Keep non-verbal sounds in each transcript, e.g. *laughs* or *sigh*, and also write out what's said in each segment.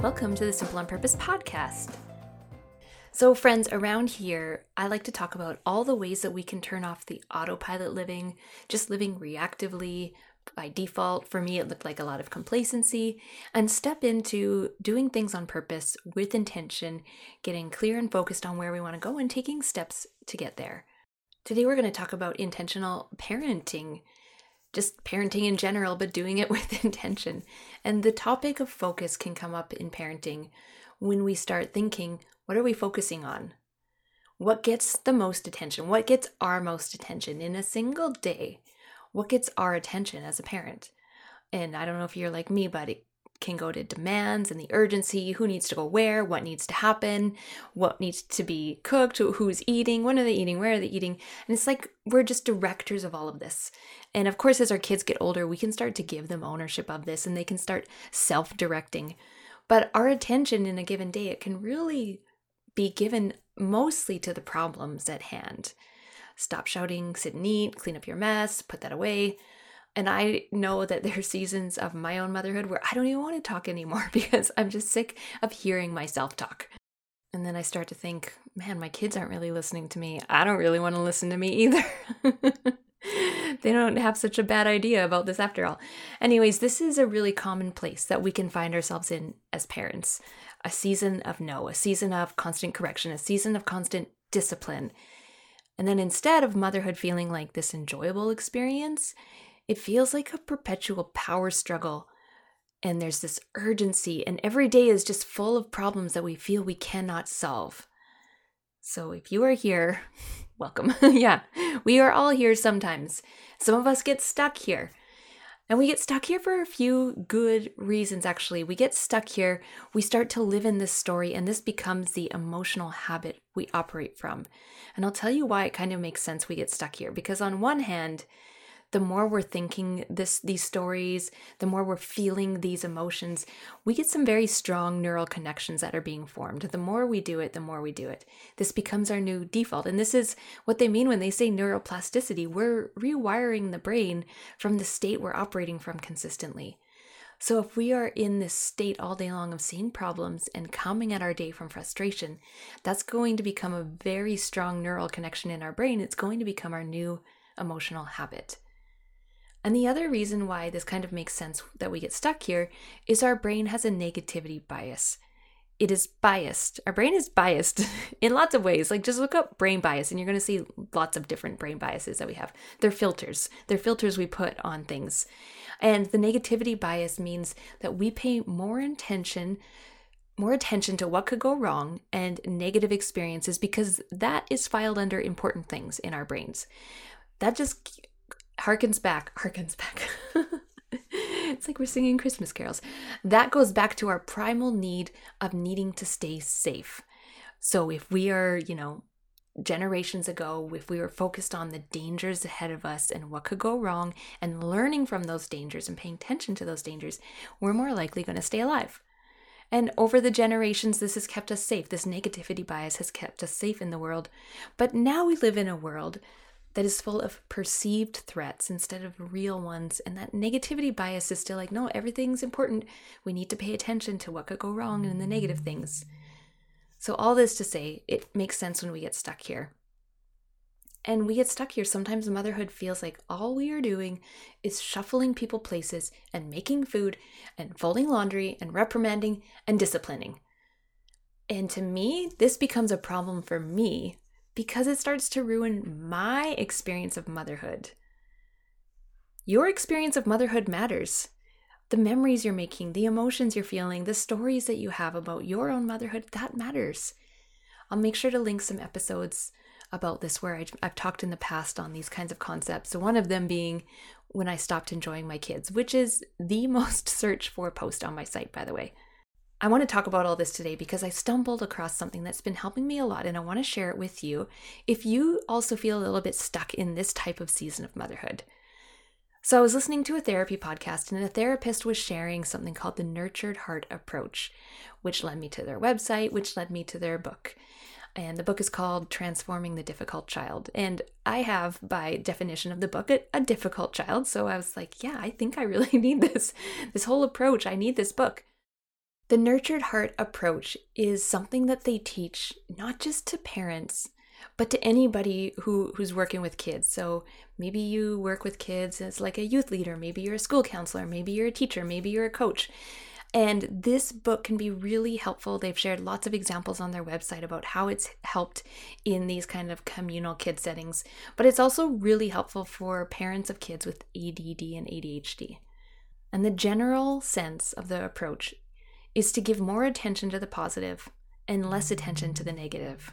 Welcome to the Simple on Purpose podcast. So, friends, around here, I like to talk about all the ways that we can turn off the autopilot living, just living reactively by default. For me, it looked like a lot of complacency, and step into doing things on purpose with intention, getting clear and focused on where we want to go, and taking steps to get there. Today, we're going to talk about intentional parenting just parenting in general, but doing it *laughs* with intention. And the topic of focus can come up in parenting when we start thinking, what are we focusing on? What gets the most attention? What gets our most attention in a single day? What gets our attention as a parent? And I don't know if you're like me, but it can go to demands and the urgency who needs to go where, what needs to happen, what needs to be cooked, who's eating, when are they eating, where are they eating. And it's like we're just directors of all of this. And of course, as our kids get older, we can start to give them ownership of this and they can start self directing. But our attention in a given day, it can really be given mostly to the problems at hand. Stop shouting, sit and eat, clean up your mess, put that away. And I know that there are seasons of my own motherhood where I don't even want to talk anymore *laughs* because I'm just sick of hearing myself talk. And then I start to think, man, my kids aren't really listening to me. I don't really want to listen to me either. *laughs* they don't have such a bad idea about this after all. Anyways, this is a really common place that we can find ourselves in as parents a season of no, a season of constant correction, a season of constant discipline. And then instead of motherhood feeling like this enjoyable experience, it feels like a perpetual power struggle. And there's this urgency, and every day is just full of problems that we feel we cannot solve. So if you are here, *laughs* welcome. *laughs* yeah, we are all here sometimes. Some of us get stuck here. And we get stuck here for a few good reasons, actually. We get stuck here, we start to live in this story, and this becomes the emotional habit we operate from. And I'll tell you why it kind of makes sense we get stuck here. Because on one hand, the more we're thinking this these stories, the more we're feeling these emotions, we get some very strong neural connections that are being formed. The more we do it, the more we do it. This becomes our new default. And this is what they mean when they say neuroplasticity. We're rewiring the brain from the state we're operating from consistently. So, if we are in this state all day long of seeing problems and coming at our day from frustration, that's going to become a very strong neural connection in our brain. It's going to become our new emotional habit. And the other reason why this kind of makes sense that we get stuck here is our brain has a negativity bias. It is biased. Our brain is biased *laughs* in lots of ways. Like just look up brain bias and you're going to see lots of different brain biases that we have. They're filters. They're filters we put on things. And the negativity bias means that we pay more attention more attention to what could go wrong and negative experiences because that is filed under important things in our brains. That just harkens back, harkens back. *laughs* it's like we're singing Christmas carols. That goes back to our primal need of needing to stay safe. So if we are, you know, generations ago, if we were focused on the dangers ahead of us and what could go wrong and learning from those dangers and paying attention to those dangers, we're more likely going to stay alive. And over the generations, this has kept us safe. This negativity bias has kept us safe in the world. But now we live in a world that is full of perceived threats instead of real ones. And that negativity bias is still like, no, everything's important. We need to pay attention to what could go wrong and the negative mm. things. So, all this to say, it makes sense when we get stuck here. And we get stuck here. Sometimes motherhood feels like all we are doing is shuffling people places and making food and folding laundry and reprimanding and disciplining. And to me, this becomes a problem for me because it starts to ruin my experience of motherhood. Your experience of motherhood matters. The memories you're making, the emotions you're feeling, the stories that you have about your own motherhood, that matters. I'll make sure to link some episodes about this where I, have talked in the past on these kinds of concepts. So, one of them being when I stopped enjoying my kids, which is the *laughs* most searched for post on my site, by the way. I want to talk about all this today because I stumbled across something that's been helping me a lot and I want to share it with you if you also feel a little bit stuck in this type of season of motherhood. So, I was listening to a therapy podcast and a therapist was sharing something called the Nurtured Heart Approach, which led me to their website, which led me to their book. And the book is called Transforming the Difficult Child. And I have, by definition of the book, a, a difficult child. So I was like, yeah, I think I really *laughs* need this, this whole approach. I need this book. The nurtured heart approach is something that they teach not just to parents, but to anybody who who's working with kids. So maybe you work with kids as like a youth leader, maybe you're a school counselor, maybe you're a teacher, maybe you're a coach. And this book can be really helpful. They've shared lots of examples on their website about how it's helped in these kind of communal kid settings. But it's also really helpful for parents of kids with ADD and ADHD. And the general sense of the approach is to give more attention to the positive and less attention to the negative.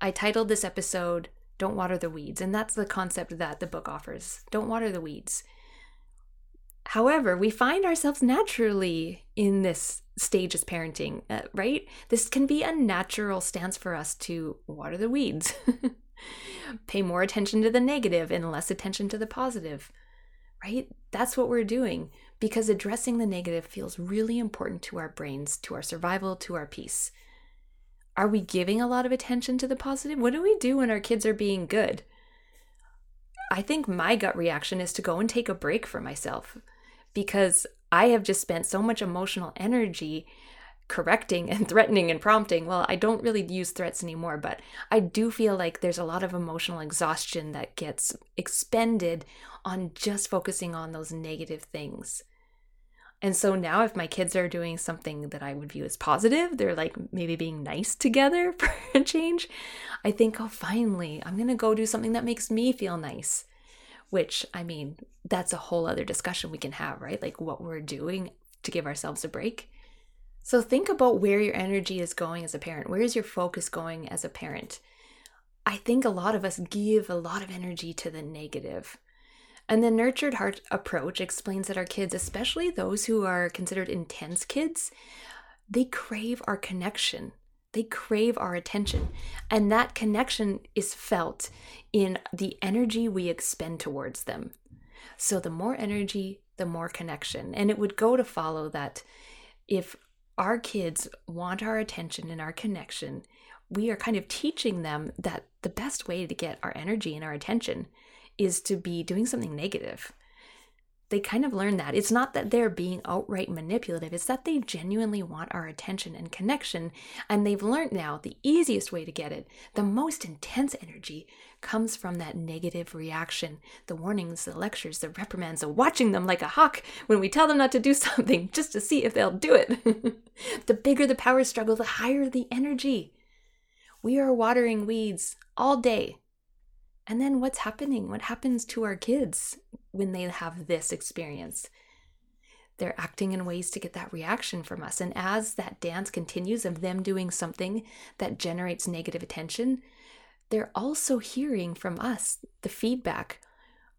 I titled this episode Don't Water the Weeds, and that's the concept that the book offers. Don't water the weeds. However, we find ourselves naturally in this stage as parenting, uh, right? This can be a natural stance for us to water the weeds, *laughs* pay more attention to the negative and less attention to the positive, right? That's what we're doing because addressing the negative feels really important to our brains, to our survival, to our peace. Are we giving a lot of attention to the positive? What do we do when our kids are being good? I think my gut reaction is to go and take a break for myself because I have just spent so much emotional energy correcting and *laughs* threatening and prompting. Well, I don't really use threats anymore, but I do feel like there's a lot of emotional exhaustion that gets expended on just focusing on those negative things. And so now, if my kids are doing something that I would view as positive, they're like maybe being nice together *laughs* for a change, I think, oh, finally, I'm going to go do something that makes me feel nice. Which, I mean, that's a whole other discussion we can have, right? Like what we're doing to give ourselves a break. So think about where your energy is going as a parent. Where is your focus going as a parent? I think a lot of us give a lot of energy to the negative. And the nurtured heart approach explains that our kids, especially those who are considered intense kids, they crave our connection. They crave our attention. And that connection is felt in the energy we expend towards them. So the more energy, the more connection. And it would go to follow that if our kids want our attention and our connection, we are kind of teaching them that the best way to get our energy and our attention is to be doing something negative. They kind of learn that. It's not that they're being outright manipulative, it's that they genuinely want our attention and connection. And they've learned now the easiest way to get it, the most intense energy, comes from that negative reaction the warnings, the lectures, the reprimands, the watching them like a hawk when we tell them not to do *laughs* something just to see if they'll do it. *laughs* the bigger the power struggle, the higher the energy. We are watering weeds all day and then what's happening? What happens to our kids when they have this experience? They're acting in ways to get that reaction from us. And as that dance continues of them doing something that generates negative attention, they're also hearing from us the feedback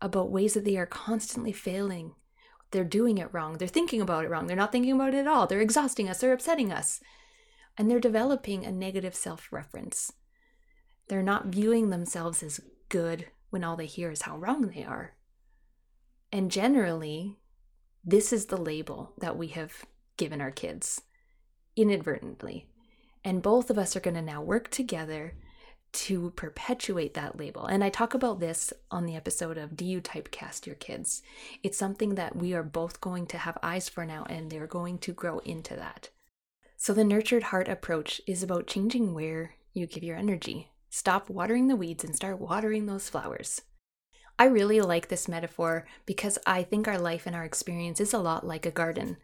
about ways that they are constantly failing. They're doing it wrong. They're thinking about it wrong. They're not thinking about it at all. They're exhausting us. They're upsetting us. And they're developing a negative self reference. They're not viewing themselves as good when all they hear is how wrong they are. And generally, this is the label that we have given our kids inadvertently. And both of us are going to now work together to perpetuate that label. And I talk about this on the episode of Do You Typecast Your Kids? It's something that we are both going to have eyes for now, and they're going to grow into that. So, the nurtured heart approach is about changing where you give your energy. Stop watering the weeds and start watering those flowers. I really like this metaphor because I think our life and our experience is a lot like a garden.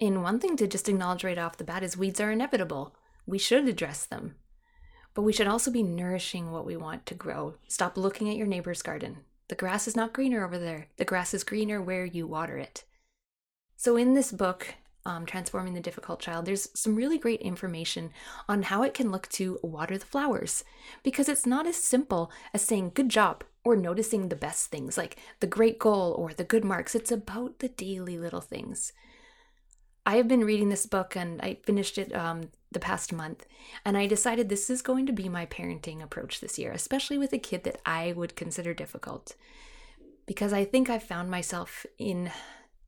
And one thing to just acknowledge right off the bat is weeds are inevitable. We should address them. But we should also be nourishing what we want to grow. Stop looking at your neighbor's garden. The grass is not greener over there, the grass is greener where you water it. So, in this book, um, Transforming the Difficult Child, there's some really great information on how it can look to water the flowers because it's not as simple as saying good job or noticing the best things like the great goal or the good marks. It's about the daily little things. I have been reading this book and I finished it um, the past month, and I decided this is going to be my parenting approach this year, especially with a kid that I would consider difficult. Because I think I've found myself in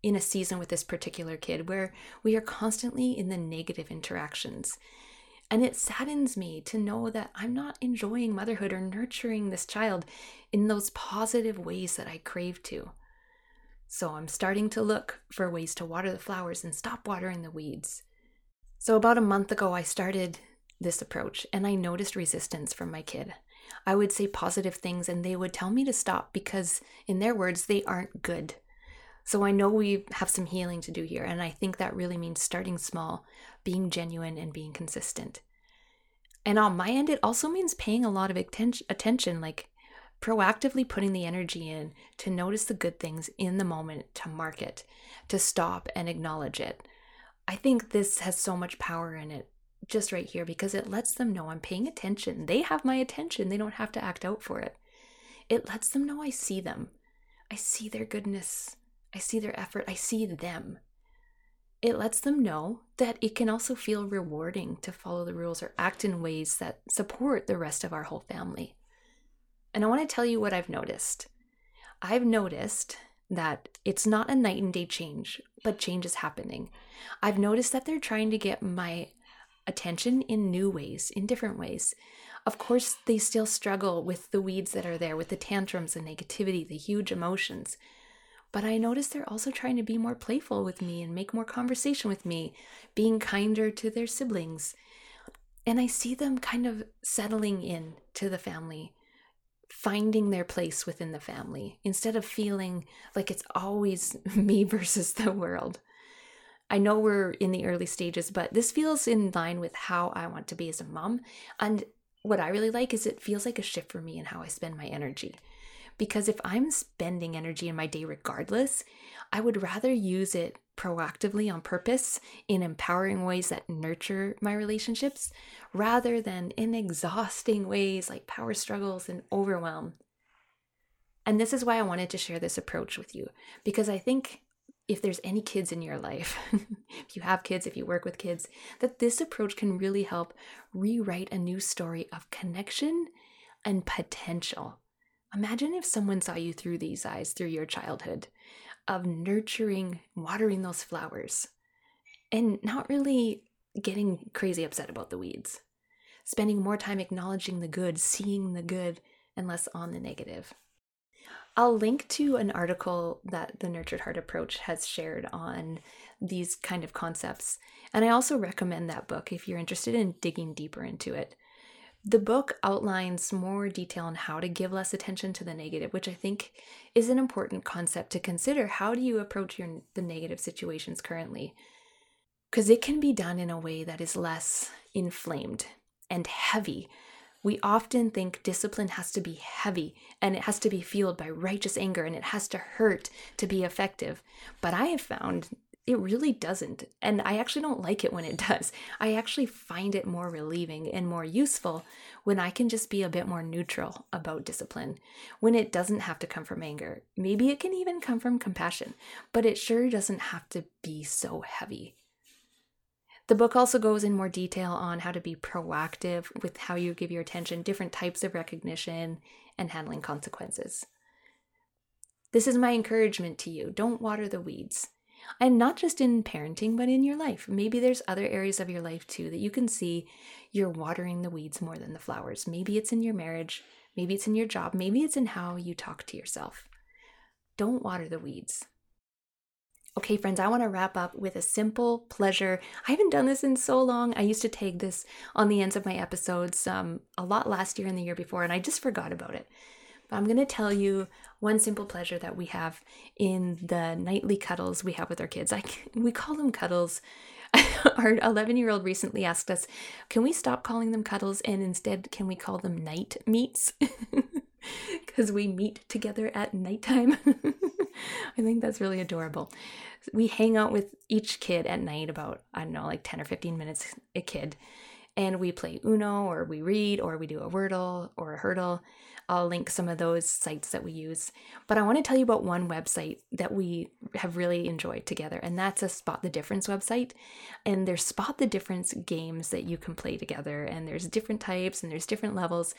in a season with this particular kid where we are constantly in the negative interactions. And it saddens me to know that I'm not enjoying motherhood or nurturing this child in those positive ways that I crave to. So I'm starting to look for ways to water the flowers and stop watering the weeds. So, about a month ago, I started this approach and I noticed resistance from my kid. I would say positive things and they would tell me to stop because, in their words, they aren't good. So I know we have some healing to do here. And I think that really means starting small, being genuine, and being consistent. And on my end, it also means paying a lot of attention, like proactively putting the energy in to notice the good things in the moment, to mark it, to stop and acknowledge it. I think this has so much power in it just right here because it lets them know I'm paying attention. They have my attention, they don't have to act out for it. It lets them know I see them. I see their goodness. I see their effort. I see them. It lets them know that it can also feel rewarding to follow the rules or act in ways that support the rest of our whole family. And I want to tell you what I've noticed. I've noticed that it's not a night and day change, but change is happening. I've noticed that they're trying to get my attention in new ways, in different ways. Of course, they still struggle with the weeds that are there, with the tantrums, the negativity, the huge emotions. But I notice they're also trying to be more playful with me and make more conversation with me, being kinder to their siblings. And I see them kind of settling in to the family, finding their place within the family instead of feeling like it's always *laughs* me versus the world. I know we're in the early stages, but this feels in line with how I want to be as a mom. And what I really like is it feels like a shift for me in how I spend my energy. Because if I'm spending energy in my day regardless, I would rather use it proactively on purpose in empowering ways that nurture my relationships rather than in exhausting ways like power struggles and overwhelm. And this is why I wanted to share this approach with you because I think if there's any kids in your life, *laughs* if you have kids, if you work with kids, that this approach can really help rewrite a new story of connection and potential. Imagine if someone saw you through these eyes, through your childhood, of nurturing, watering those flowers, and not really getting crazy upset about the weeds. Spending more time acknowledging the good, seeing the good, and less on the negative. I'll link to an article that the Nurtured Heart Approach has shared on these kind of concepts. And I also recommend that book if you're interested in digging deeper into it. The book outlines more detail on how to give less attention to the negative, which I think is an important concept to consider. How do you approach your the negative situations currently? Because it can be done in a way that is less inflamed and heavy. We often think discipline has to be heavy and it has to be fueled by righteous anger and it has to hurt to be effective. But I have found it really doesn't. And I actually don't like it when it *laughs* does. I actually find it more relieving and more useful when I can just be a bit more neutral about discipline, when it doesn't have to come from anger. Maybe it can even come from compassion, but it sure doesn't have to be so heavy. The book also goes in more detail on how to be proactive with how you give your attention, different types of recognition, and handling consequences. This is my encouragement to you. Don't water the weeds. And not just in parenting, but in your life. Maybe there's other areas of your life too that you can see you're watering the weeds more than the flowers. Maybe it's in your marriage, maybe it's in your job, maybe it's in how you talk to yourself. Don't water the weeds. Okay, friends, I want to wrap up with a simple pleasure. I haven't done this in so long. I used to tag this on the ends of my episodes um, a lot last year and the year before, and I just forgot about it. But I'm going to tell you one simple pleasure that we have in the nightly cuddles we have with our kids. I, we call them cuddles. *laughs* our 11 year old recently asked us, can we stop calling them cuddles and instead can we call them night meets? *laughs* Because we meet together at nighttime. *laughs* I think that's really adorable. We hang out with each kid at night about, I don't know, like 10 or 15 minutes a kid. And we play Uno or we read or we do a Wordle or a Hurdle. I'll link some of those sites that we use. But I want to tell you about one website that we have really enjoyed together, and that's a Spot the Difference website. And there's Spot the Difference games that you can play together, and there's different types and there's different levels.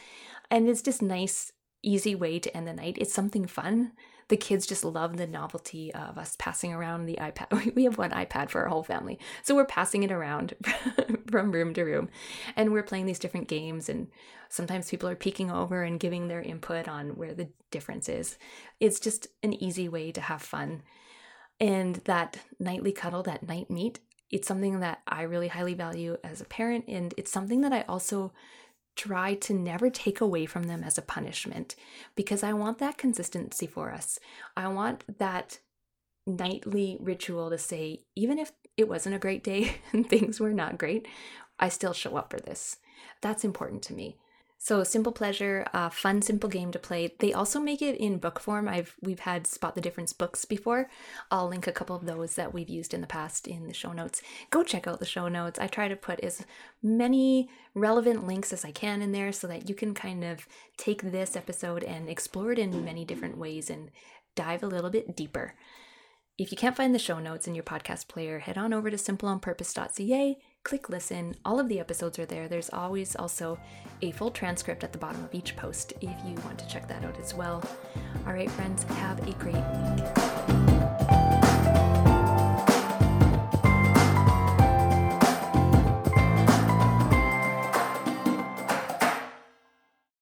And it's just nice, easy way to end the night. It's something fun the kids just love the novelty of us passing around the iPad. *laughs* We have one iPad for our whole family. So we're passing it around *laughs* from room to room and we're playing these different games. And sometimes people are peeking over and giving their input on where the difference is. It's just an easy way to have fun. And that nightly cuddle, that night meet, it's something that I really highly value as a parent, and it's something that I also try to never take away from them as a punishment because I want that consistency for us. I want that nightly ritual to say, even if it wasn't a great day *laughs* and things were not great, I still show up for this. That's important to me. So simple pleasure, uh, fun simple game to play. They also make it in book form. I've we've had spot the difference books before. I'll link a couple of those that we've used in the past in the show notes. Go check out the show notes. I try to put as many relevant links as I can in there so that you can kind of take this episode and explore it in many different ways and dive a little bit deeper. If you can't find the show notes in your podcast player, head on over to simpleonpurpose.ca, click listen. All of the episodes are there. There's always also a full transcript at the bottom of each post if you want to check that out as well. All right, friends, have a great week.